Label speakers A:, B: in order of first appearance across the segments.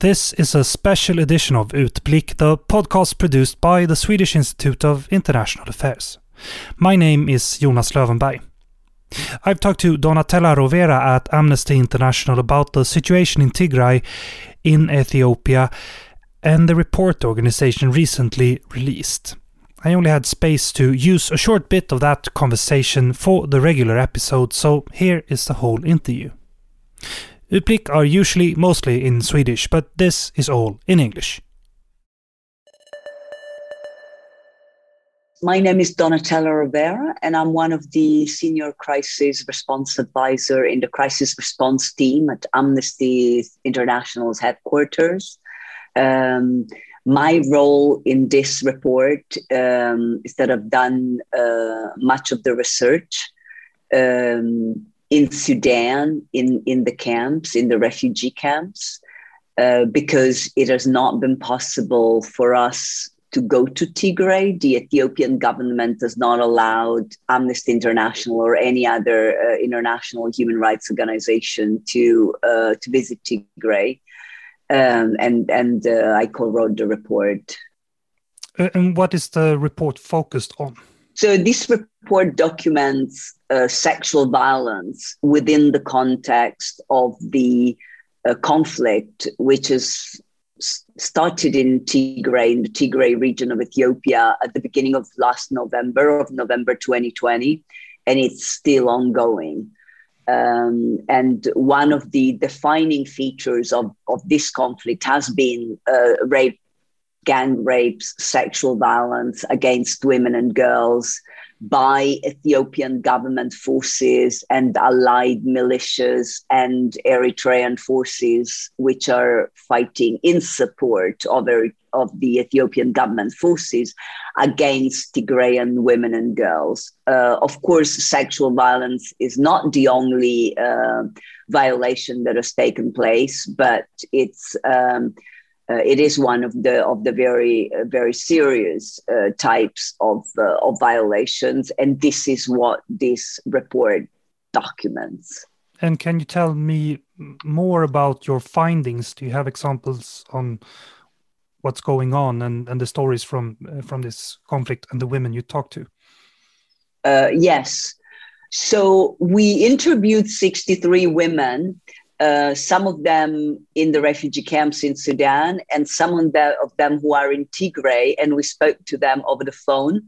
A: This is a special edition of Utblick, the podcast produced by the Swedish Institute of International Affairs. My name is Jonas Lövenberg. I've talked to Donatella Rovera at Amnesty International about the situation in Tigray in Ethiopia and the report the organization recently released. I only had space to use a short bit of that conversation for the regular episode, so here is the whole interview. Utblick are usually mostly in Swedish, but this is all in English.
B: My name is Donatella Rovera, and I'm one of the senior crisis response advisor in the crisis response team at Amnesty International's headquarters. Um, my role in this report um, is that I've done uh, much of the research um, in Sudan, in, in the camps, in the refugee camps, uh, because it has not been possible for us to go to Tigray. The Ethiopian government has not allowed Amnesty International or any other uh, international human rights organization to uh, to visit Tigray. Um, and and uh, I co-wrote the report.
A: Uh, and what is the report focused on?
B: So this report documents uh, sexual violence within the context of the uh, conflict, which is started in Tigray, in the Tigray region of Ethiopia at the beginning of last November, of November 2020, and it's still ongoing. Um, and one of the defining features of, of this conflict has been uh, rape gang rapes, sexual violence against women and girls by Ethiopian government forces and allied militias and Eritrean forces, which are fighting in support of, of the Ethiopian government forces against Tigrayan women and girls. Uh, of course, sexual violence is not the only uh, violation that has taken place, but it's um, uh, it is one of the of the very uh, very serious uh, types of uh, of violations, and this is what this report documents.
A: And can you tell me more about your findings? Do you have examples on what's going on and, and the stories from uh, from this conflict and the women you talked to?
B: Uh, yes. So we interviewed 63 women uh, some of them in the refugee camps in Sudan, and some of, them who are in Tigray. And we spoke to them over the phone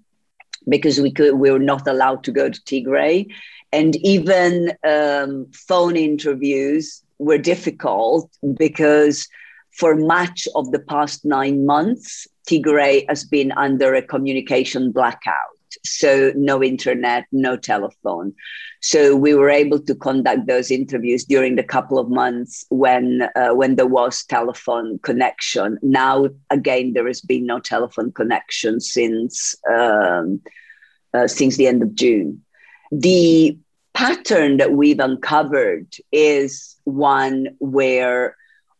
B: because we could we were not allowed to go to Tigray, and even um, phone interviews were difficult because for much of the past nine months, Tigray has been under a communication blackout so no internet, no telephone. So we were able to conduct those interviews during the couple of months when uh, when there was telephone connection. Now again, there has been no telephone connection since um, uh, since the end of June. The pattern that we've uncovered is one where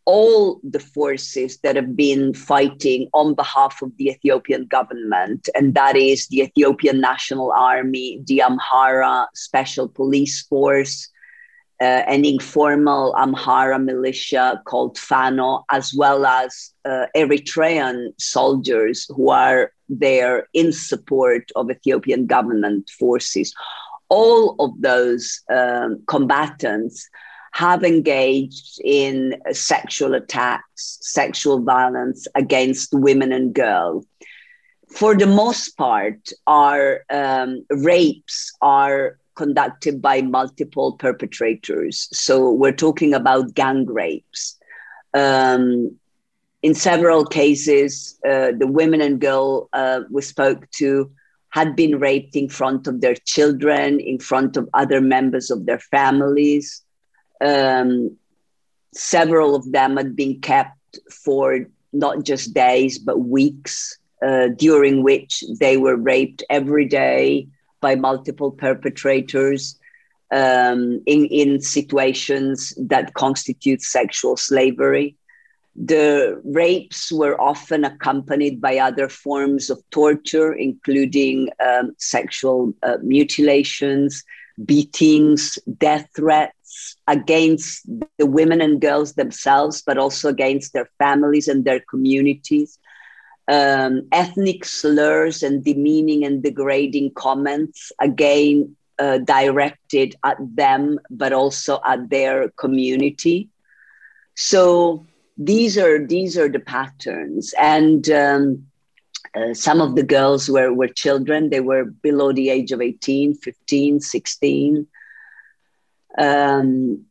B: all the forces that have been fighting on behalf of the Ethiopian government, and that is the Ethiopian National Army, the Amhara Special Police Force, uh, an informal Amhara militia called Fano, as well as uh, Eritrean soldiers who are there in support of Ethiopian government forces. All of those um, combatants have engaged in sexual attacks, sexual violence against women and girls. For the most part, our um, rapes are conducted by multiple perpetrators. So we're talking about gang rapes. Um, in several cases, uh, the women and girl uh, we spoke to had been raped in front of their children, in front of other members of their families. Um, several of them had been kept for not just days, but weeks, uh, during which they were raped every day by multiple perpetrators um, in, in situations that constitute sexual slavery. The rapes were often accompanied by other forms of torture, including um, sexual uh, mutilations, beatings, death threats against the women and girls themselves, but also against their families and their communities. Um, ethnic slurs and demeaning and degrading comments, again, uh, directed at them, but also at their community. So these are these are the patterns, and um, uh, some of the girls were, were children. They were below the age of 18, 15, 16. Um,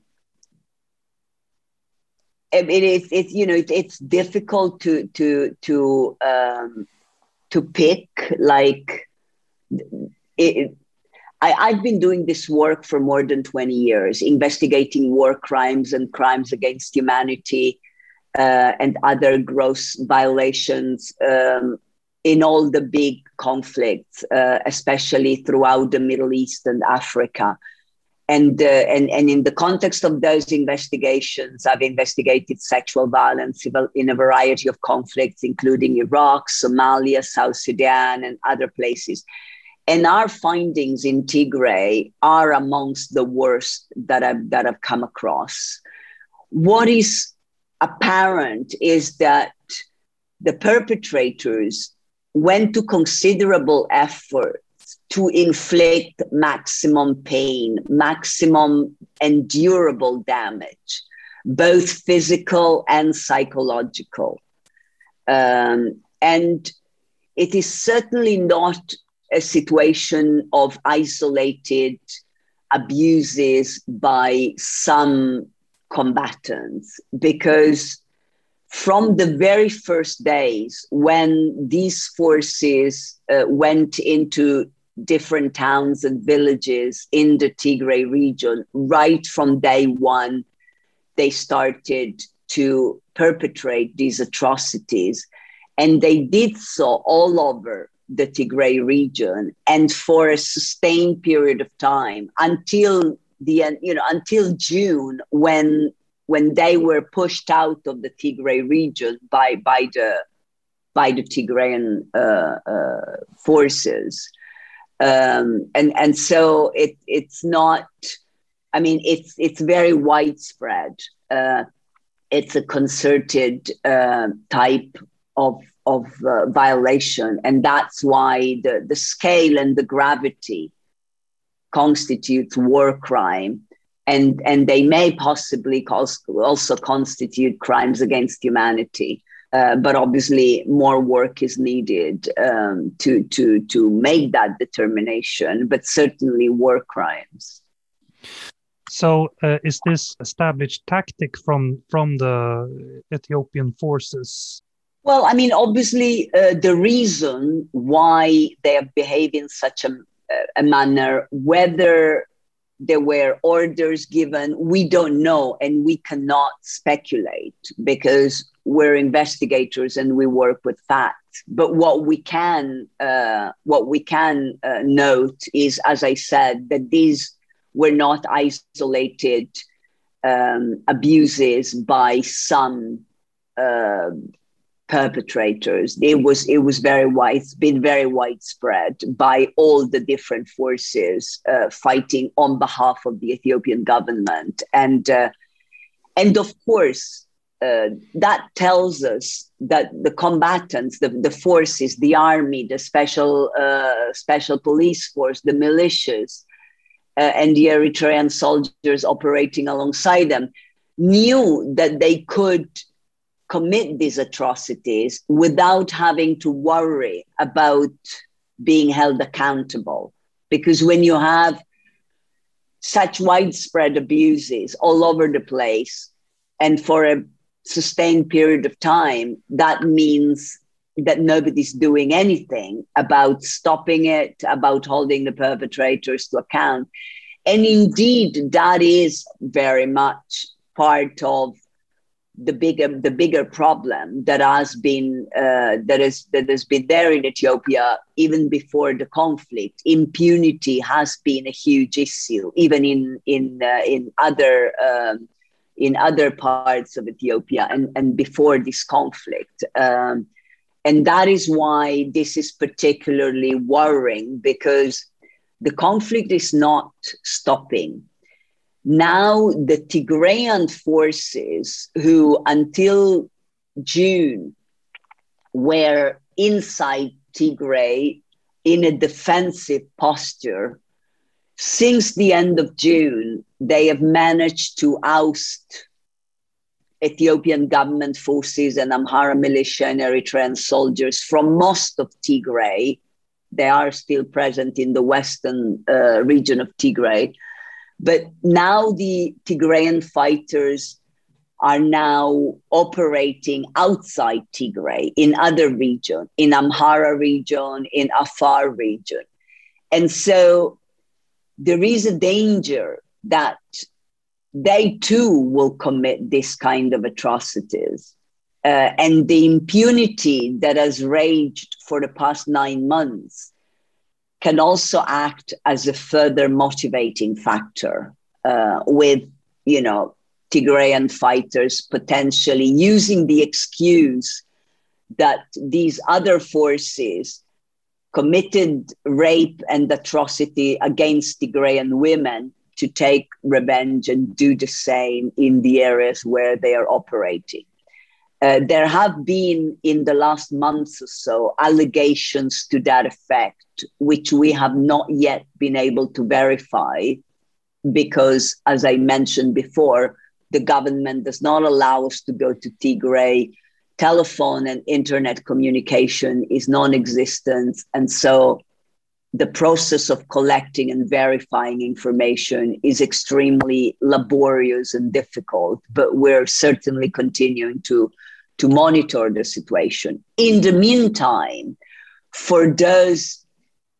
B: it, it, it, you know, it, it's difficult to, to, to, um, to pick like it, I, I've been doing this work for more than 20 years, investigating war crimes and crimes against humanity uh, and other gross violations um, in all the big conflicts, uh, especially throughout the Middle East and Africa. And, uh, and, and in the context of those investigations, I've investigated sexual violence in a variety of conflicts, including Iraq, Somalia, South Sudan, and other places. And our findings in Tigray are amongst the worst that I've, that I've come across. What is apparent is that the perpetrators went to considerable efforts to inflict maximum pain, maximum endurable damage, both physical and psychological. Um, and it is certainly not a situation of isolated abuses by some combatants because from the very first days when these forces uh, went into different towns and villages in the Tigray region, right from day one, they started to perpetrate these atrocities. And they did so all over the Tigray region and for a sustained period of time until the end, you know until June when when they were pushed out of the Tigray region by by the by the Tigrayan uh, uh, forces, um, and and so it it's not. I mean, it's it's very widespread. Uh, it's a concerted uh, type of of uh, violation, and that's why the the scale and the gravity constitutes war crime and, and they may possibly also constitute crimes against humanity. Uh, but obviously, more work is needed um, to, to, to make that determination, but certainly war crimes.
A: So, uh, is this established tactic from, from the Ethiopian forces?
B: Well, I mean, obviously, uh, the reason why they have behaved in such a, a manner, whether there were orders given. We don't know, and we cannot speculate because we're investigators and we work with facts. But what we can, uh, what we can uh, note is, as I said, that these were not isolated um, abuses by some uh, perpetrators. It was it was very wide, been very widespread by all the different forces uh, fighting on behalf of the Ethiopian government, and uh, and of course. Uh, that tells us that the combatants, the, the forces, the army, the special uh, special police force, the militias, uh, and the Eritrean soldiers operating alongside them, knew that they could commit these atrocities without having to worry about being held accountable. Because when you have such widespread abuses all over the place and for a sustained period of time, that means that nobody's doing anything about stopping it, about holding the perpetrators to account. And indeed, that is very much part of the bigger the bigger problem that has been uh, that is that has been there in Ethiopia even before the conflict. Impunity has been a huge issue, even in in uh, in other um, in other parts of Ethiopia and and before this conflict. Um, and that is why this is particularly worrying because the conflict is not stopping Now, the Tigrayan forces, who until June were inside Tigray in a defensive posture, since the end of June, they have managed to oust Ethiopian government forces and Amhara militia and Eritrean soldiers from most of Tigray. They are still present in the western uh, region of Tigray. But now the Tigrayan fighters are now operating outside Tigray in other region, in Amhara region, in Afar region. And so there is a danger that they too will commit this kind of atrocities. Uh, and the impunity that has raged for the past nine months can also act as a further motivating factor uh, with, you know, Tigrayan fighters potentially using the excuse that these other forces committed rape and atrocity against Tigrayan women to take revenge and do the same in the areas where they are operating. Uh, there have been in the last months or so allegations to that effect, which we have not yet been able to verify because, as I mentioned before, the government does not allow us to go to Tigray. Telephone and internet communication is non existent. And so the process of collecting and verifying information is extremely laborious and difficult, but we're certainly continuing to, to monitor the situation. In the meantime, for those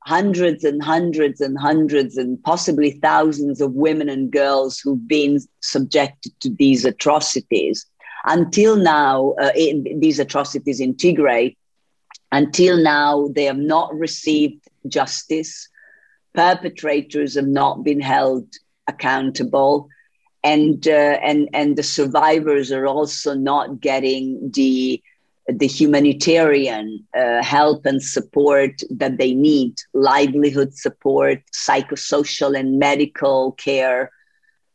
B: hundreds and hundreds and hundreds and possibly thousands of women and girls who've been subjected to these atrocities. Until now, uh, in, these atrocities in Tigray, until now, they have not received justice. Perpetrators have not been held accountable. And, uh, and, and the survivors are also not getting the the humanitarian uh, help and support that they need livelihood support psychosocial and medical care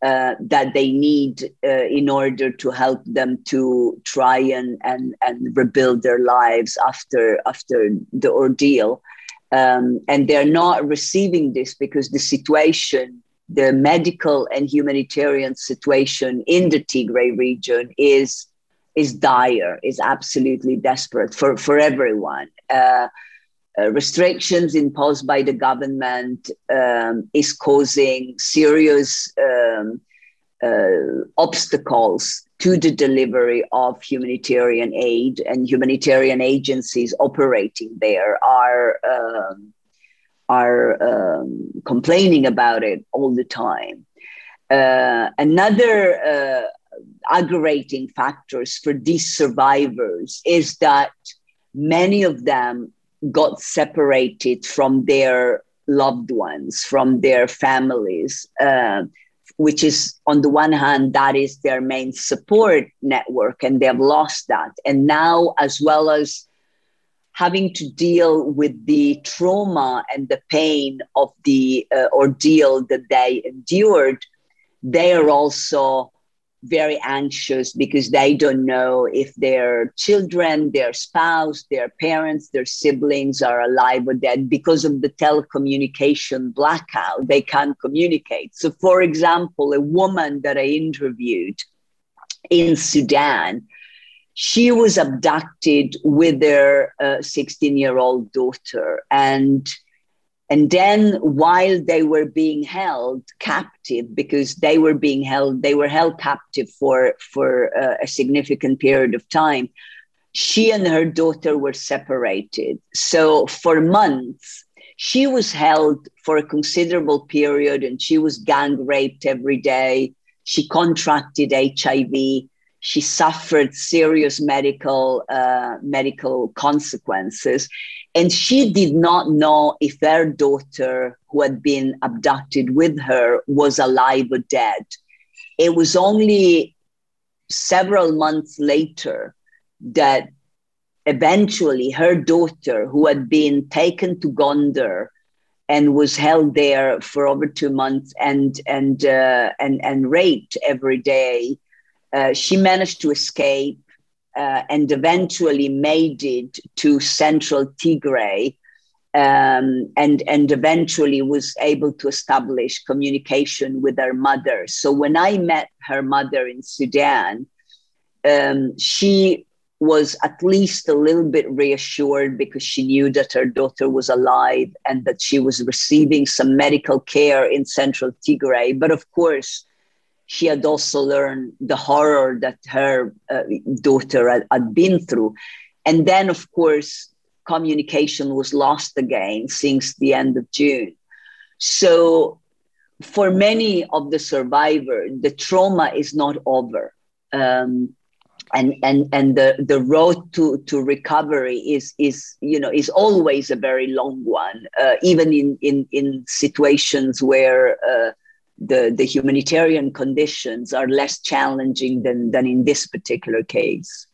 B: uh, that they need uh, in order to help them to try and, and, and rebuild their lives after, after the ordeal. Um, and they're not receiving this because the situation, the medical and humanitarian situation in the Tigray region is is dire, is absolutely desperate for, for everyone. Uh, uh, restrictions imposed by the government um, is causing serious um, uh, obstacles to the delivery of humanitarian aid, and humanitarian agencies operating there are um, are um, complaining about it all the time. Uh, another uh, aggravating factors for these survivors is that many of them got separated from their loved ones, from their families, uh, which is, on the one hand, that is their main support network, and they have lost that. And now, as well as having to deal with the trauma and the pain of the uh, ordeal that they endured, they are also very anxious because they don't know if their children, their spouse, their parents, their siblings are alive or dead because of the telecommunication blackout. They can't communicate. So, for example, a woman that I interviewed in Sudan, she was abducted with their 16 uh, year old daughter. And and then while they were being held captive, because they were being held, they were held captive for, for uh, a significant period of time, she and her daughter were separated. So for months, she was held for a considerable period and she was gang raped every day. She contracted HIV she suffered serious medical uh, medical consequences and she did not know if her daughter who had been abducted with her was alive or dead it was only several months later that eventually her daughter who had been taken to gondar and was held there for over two months and and uh, and and raped every day. Uh, she managed to escape uh, and eventually made it to central Tigray. Um, and and eventually was able to establish communication with her mother. So when I met her mother in Sudan, um, she was at least a little bit reassured because she knew that her daughter was alive and that she was receiving some medical care in central Tigray. But of course, she had also learned the horror that her uh, daughter had, had been through. And then, of course, communication was lost again since the end of June. So, for many of the survivors, the trauma is not over. Um, and and and the the road to to recovery is is you know is always a very long one uh, even in in in situations where uh, the the humanitarian conditions are less challenging than than in this particular case.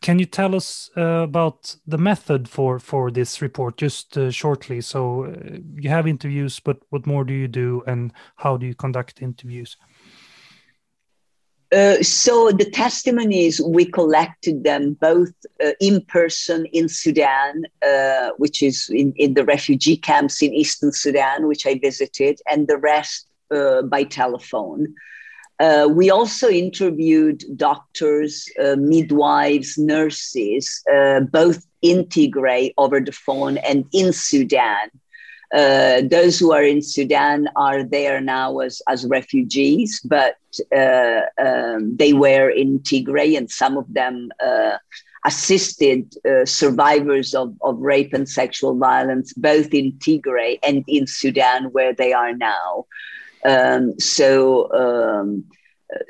A: Can you tell us uh, about the method for for this report just uh, shortly? So uh, you have interviews but what more do you do and how do you conduct interviews?
B: Uh, so the testimonies we collected them both uh, in person in Sudan, uh, which is in, in the refugee camps in eastern Sudan, which I visited, and the rest uh, by telephone. Uh, we also interviewed doctors, midwives, nurses, both in Tigray over the phone and in Sudan. Uh, those who are in Sudan are there now as, as refugees, but uh, um, they were in Tigray, and some of them uh, assisted uh, survivors of, of rape and sexual violence, both in Tigray and in Sudan, where they are now. Um, so, um,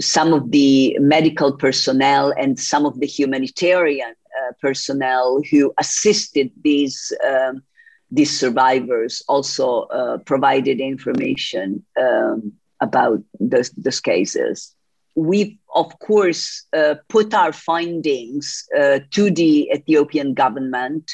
B: some of the medical personnel and some of the humanitarian uh, personnel who assisted these um, these survivors also uh, provided information um, about those, those cases. We've, of course, uh, put our findings uh, to the Ethiopian government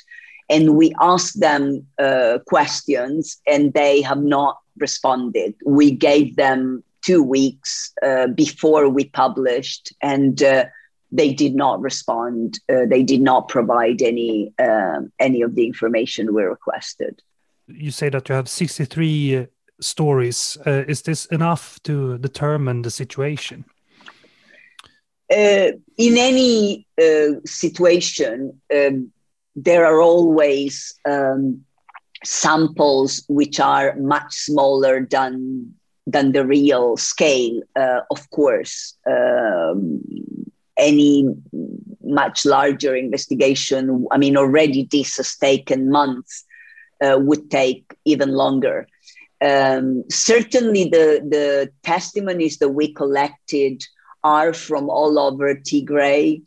B: and we asked them uh, questions and they have not responded. We gave them two weeks uh, before we published and uh, they did not respond. Uh, they did not provide any um, any of the information we requested.
A: You say that you have 63 uh, stories. Uh, is this enough to determine the situation?
B: Uh, in any uh, situation, um, there are always um, samples which are much smaller than than the real scale. Uh, of course, um, any much larger investigation, I mean, already this has taken months, uh, would take even longer. Um, certainly, the, the testimonies that we collected are from all over Tigray,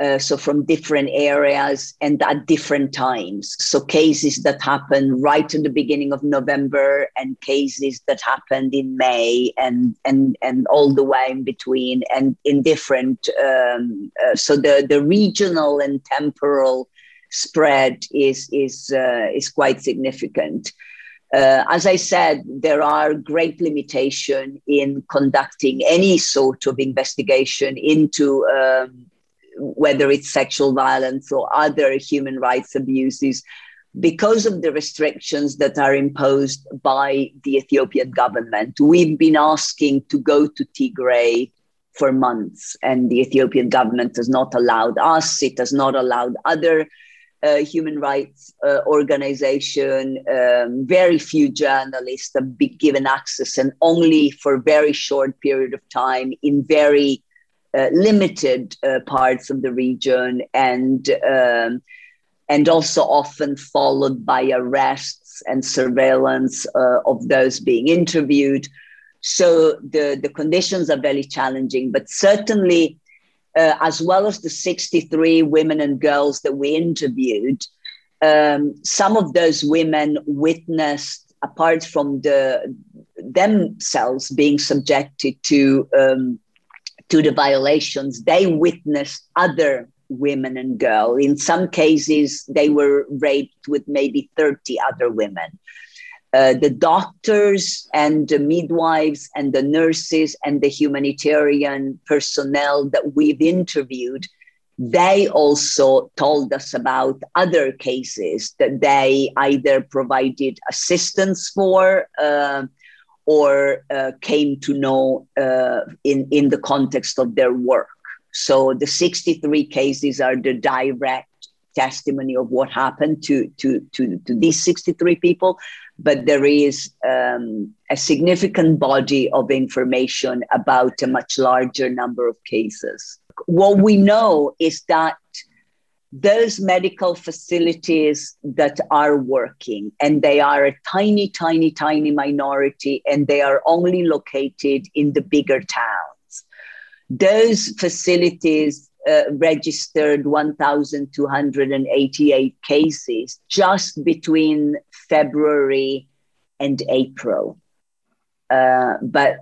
B: uh, so from different areas and at different times. So cases that happened right in the beginning of November and cases that happened in May and and and all the way in between and in different. Um, uh, so the the regional and temporal spread is is uh, is quite significant. Uh, as I said, there are great limitation in conducting any sort of investigation into um, whether it's sexual violence or other human rights abuses, because of the restrictions that are imposed by the Ethiopian government. We've been asking to go to Tigray for months, and the Ethiopian government has not allowed us, it has not allowed other uh, human rights uh, organization. Um, very few journalists have been given access, and only for a very short period of time in very uh, limited uh, parts of the region and um, and also often followed by arrests and surveillance uh, of those being interviewed. So the, the conditions are very challenging, but certainly, uh, as well as the 63 women and girls that we interviewed, um, some of those women witnessed, apart from the themselves being subjected to um, to the violations, they witnessed other women and girls. In some cases, they were raped with maybe 30 other women. Uh, the doctors and the midwives and the nurses and the humanitarian personnel that we've interviewed, they also told us about other cases that they either provided assistance for uh, or uh, came to know uh, in, in the context of their work. So the 63 cases are the direct testimony of what happened to, to, to, to these 63 people, but there is um, a significant body of information about a much larger number of cases. What we know is that those medical facilities that are working, and they are a tiny, tiny, tiny minority, and they are only located in the bigger towns. Those facilities uh, registered 1,288 cases just between February and April. Uh, but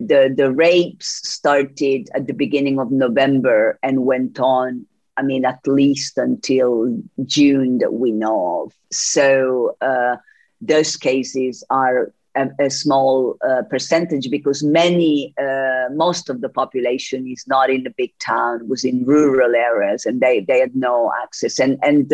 B: the, the rapes started at the beginning of November and went on, I mean, at least until June that we know of. So uh, those cases are a, a small uh, percentage because many, uh, most of the population is not in the big town, was in rural areas, and they, they had no access. And and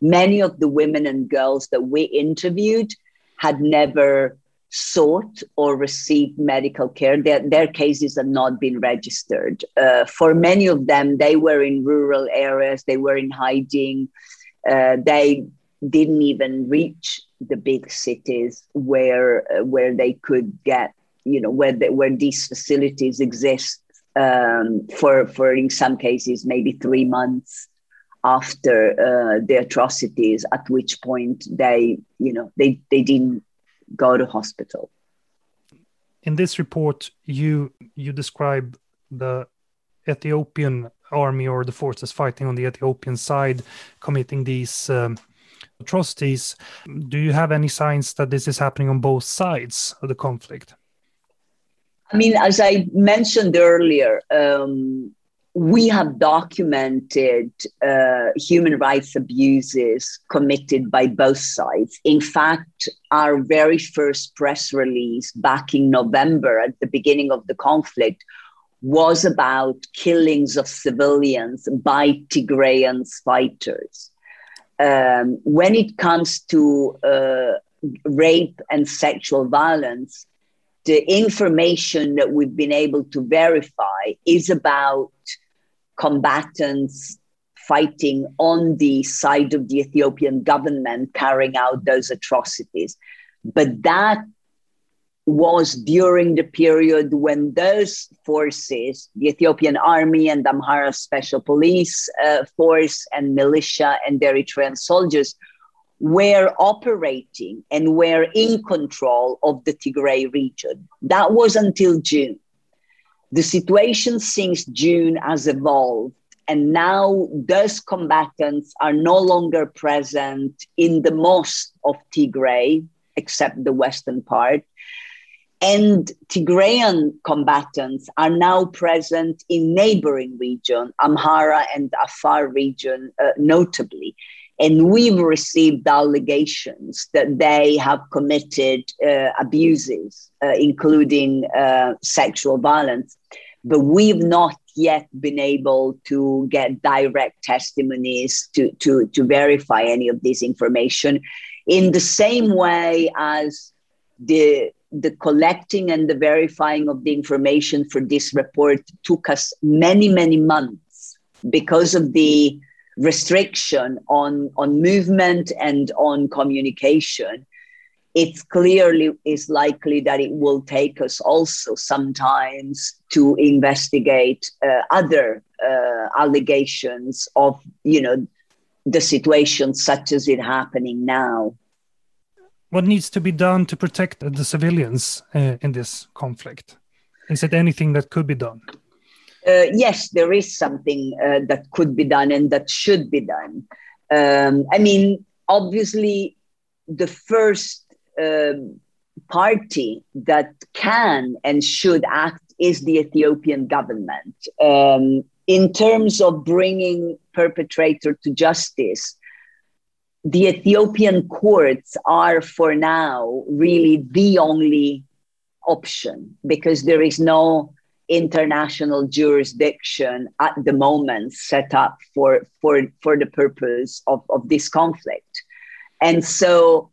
B: many of the women and girls that we interviewed had never sought or received medical care. Their, their cases had not been registered. Uh, for many of them, they were in rural areas, they were in hiding. Uh, they didn't even reach the big cities where uh, where they could get you know where the, where these facilities exist um, for for in some cases maybe three months after uh, the atrocities at which point they you know they they didn't go to hospital
A: in this report you you describe the ethiopian army or the forces fighting on the ethiopian side committing these um, atrocities. Do you have any signs that this is happening on both sides of the conflict?
B: I mean, as I mentioned earlier, um, we have documented uh, human rights abuses committed by both sides. In fact, our very first press release back in November at the beginning of the conflict was about killings of civilians by Tigrayan fighters um, when it comes to uh, rape and sexual violence, the information that we've been able to verify is about combatants fighting on the side of the Ethiopian government carrying out those atrocities. But that was during the period when those forces, the Ethiopian army and Amhara special police uh, force and militia and Eritrean soldiers, were operating and were in control of the Tigray region. That was until June. The situation since June has evolved, and now those combatants are no longer present in the most of Tigray, except the western part and Tigrayan combatants are now present in neighboring region, Amhara and Afar region, uh, notably. And we've received allegations that they have committed uh, abuses, uh, including uh, sexual violence. But we've not yet been able to get direct testimonies to, to, to verify any of this information in the same way as the the collecting and the verifying of the information for this report took us many, many months because of the restriction on, on movement and on communication. It clearly is likely that it will take us also sometimes to investigate uh, other uh, allegations of, you know, the situation such as it happening now
A: what needs to be done to protect the civilians uh, in this conflict? Is it anything that could be done?
B: Uh, yes, there is something uh, that could be done and that should be done. Um, I mean, obviously, the first um, party that can and should act is the Ethiopian government. Um, in terms of bringing perpetrator to justice, the Ethiopian courts are for now really the only option because there is no international jurisdiction at the moment set up for for for the purpose of, of this conflict and so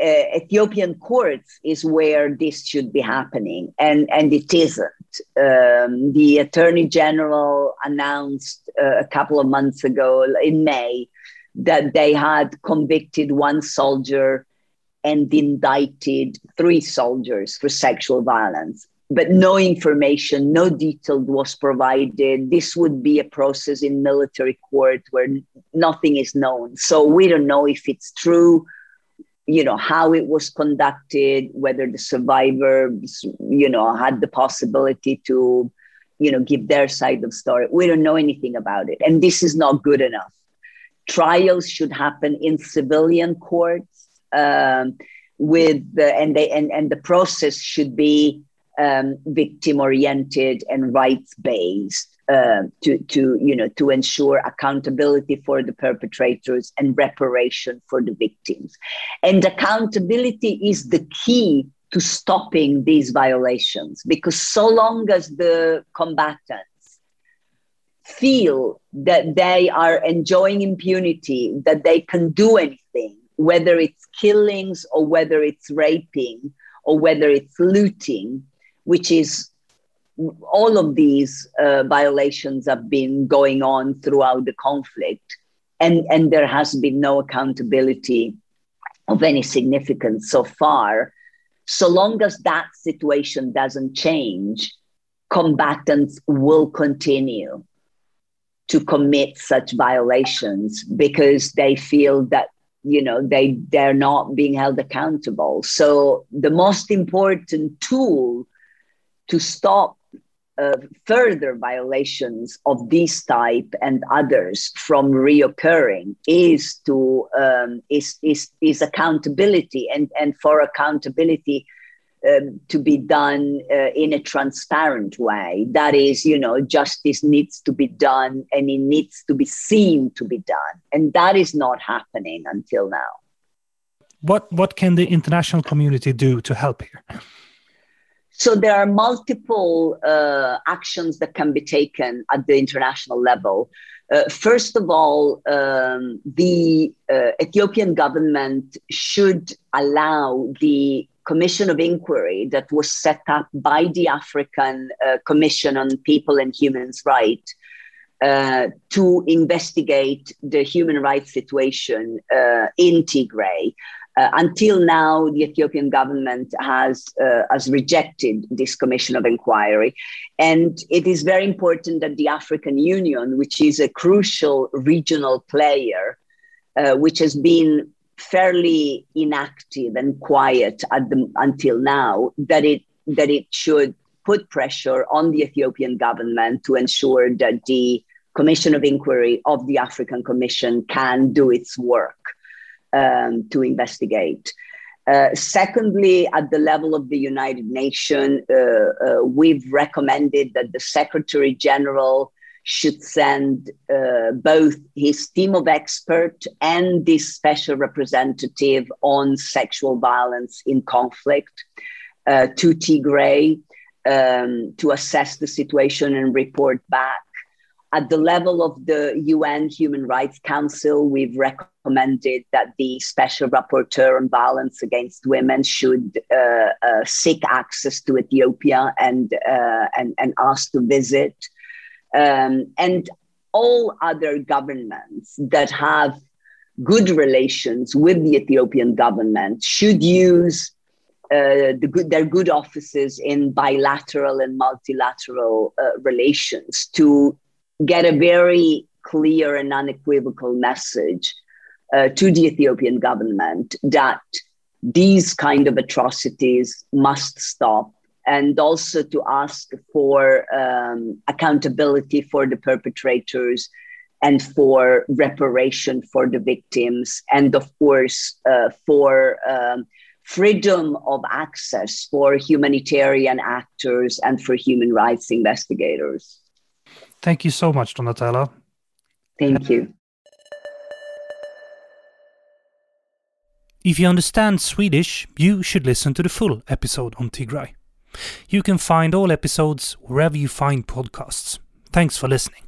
B: uh, ethiopian courts is where this should be happening and and it isn't um, the attorney general announced uh, a couple of months ago in may that they had convicted one soldier and indicted three soldiers for sexual violence. But no information, no detail was provided. This would be a process in military court where nothing is known. So we don't know if it's true, you know, how it was conducted, whether the survivors, you know, had the possibility to, you know, give their side of story. We don't know anything about it. And this is not good enough trials should happen in civilian courts um, with the, and they and, and the process should be um, victim oriented and rights based uh, to to you know to ensure accountability for the perpetrators and reparation for the victims. And accountability is the key to stopping these violations because so long as the combatant feel that they are enjoying impunity, that they can do anything, whether it's killings or whether it's raping or whether it's looting, which is all of these uh, violations have been going on throughout the conflict, and, and there has been no accountability of any significance so far. So long as that situation doesn't change, combatants will continue to commit such violations because they feel that you know they they're not being held accountable so the most important tool to stop uh, further violations of this type and others from reoccurring is to um, is, is is accountability and and for accountability um, to be done uh, in a transparent way. That is, you know, justice needs to be done and it needs to be seen to be done. And that is not happening until now.
A: What, what can the international community do to help here?
B: So there are multiple uh, actions that can be taken at the international level. Uh, first of all, um, the uh, Ethiopian government should allow the commission of inquiry that was set up by the African uh, Commission on People and Human Rights uh, to investigate the human rights situation uh, in Tigray. Uh, until now, the Ethiopian government has uh, has rejected this commission of inquiry, and it is very important that the African Union, which is a crucial regional player, uh, which has been fairly inactive and quiet the, until now that it that it should put pressure on the Ethiopian government to ensure that the Commission of Inquiry of the African Commission can do its work um, to investigate. Uh, secondly, at the level of the United Nations, uh, uh, we've recommended that the Secretary General should send uh, both his team of experts and this special representative on sexual violence in conflict uh, to Tigray um, to assess the situation and report back. At the level of the UN Human Rights Council, we've recommended that the special rapporteur on violence against women should uh, uh seek access to Ethiopia and, uh, and, and ask to visit. Um, and all other governments that have good relations with the Ethiopian government should use uh, the good, their good offices in bilateral and multilateral uh, relations to get a very clear and unequivocal message uh, to the Ethiopian government that these kind of atrocities must stop and also to ask for um, accountability for the perpetrators and for reparation for the victims, and of course, uh, for um, freedom of access for humanitarian actors and for human rights investigators.
A: Thank you so much, Donatella.
B: Thank you.
A: If you understand Swedish, you should listen to the full episode on Tigray. You can find all episodes wherever you find podcasts. Thanks for listening.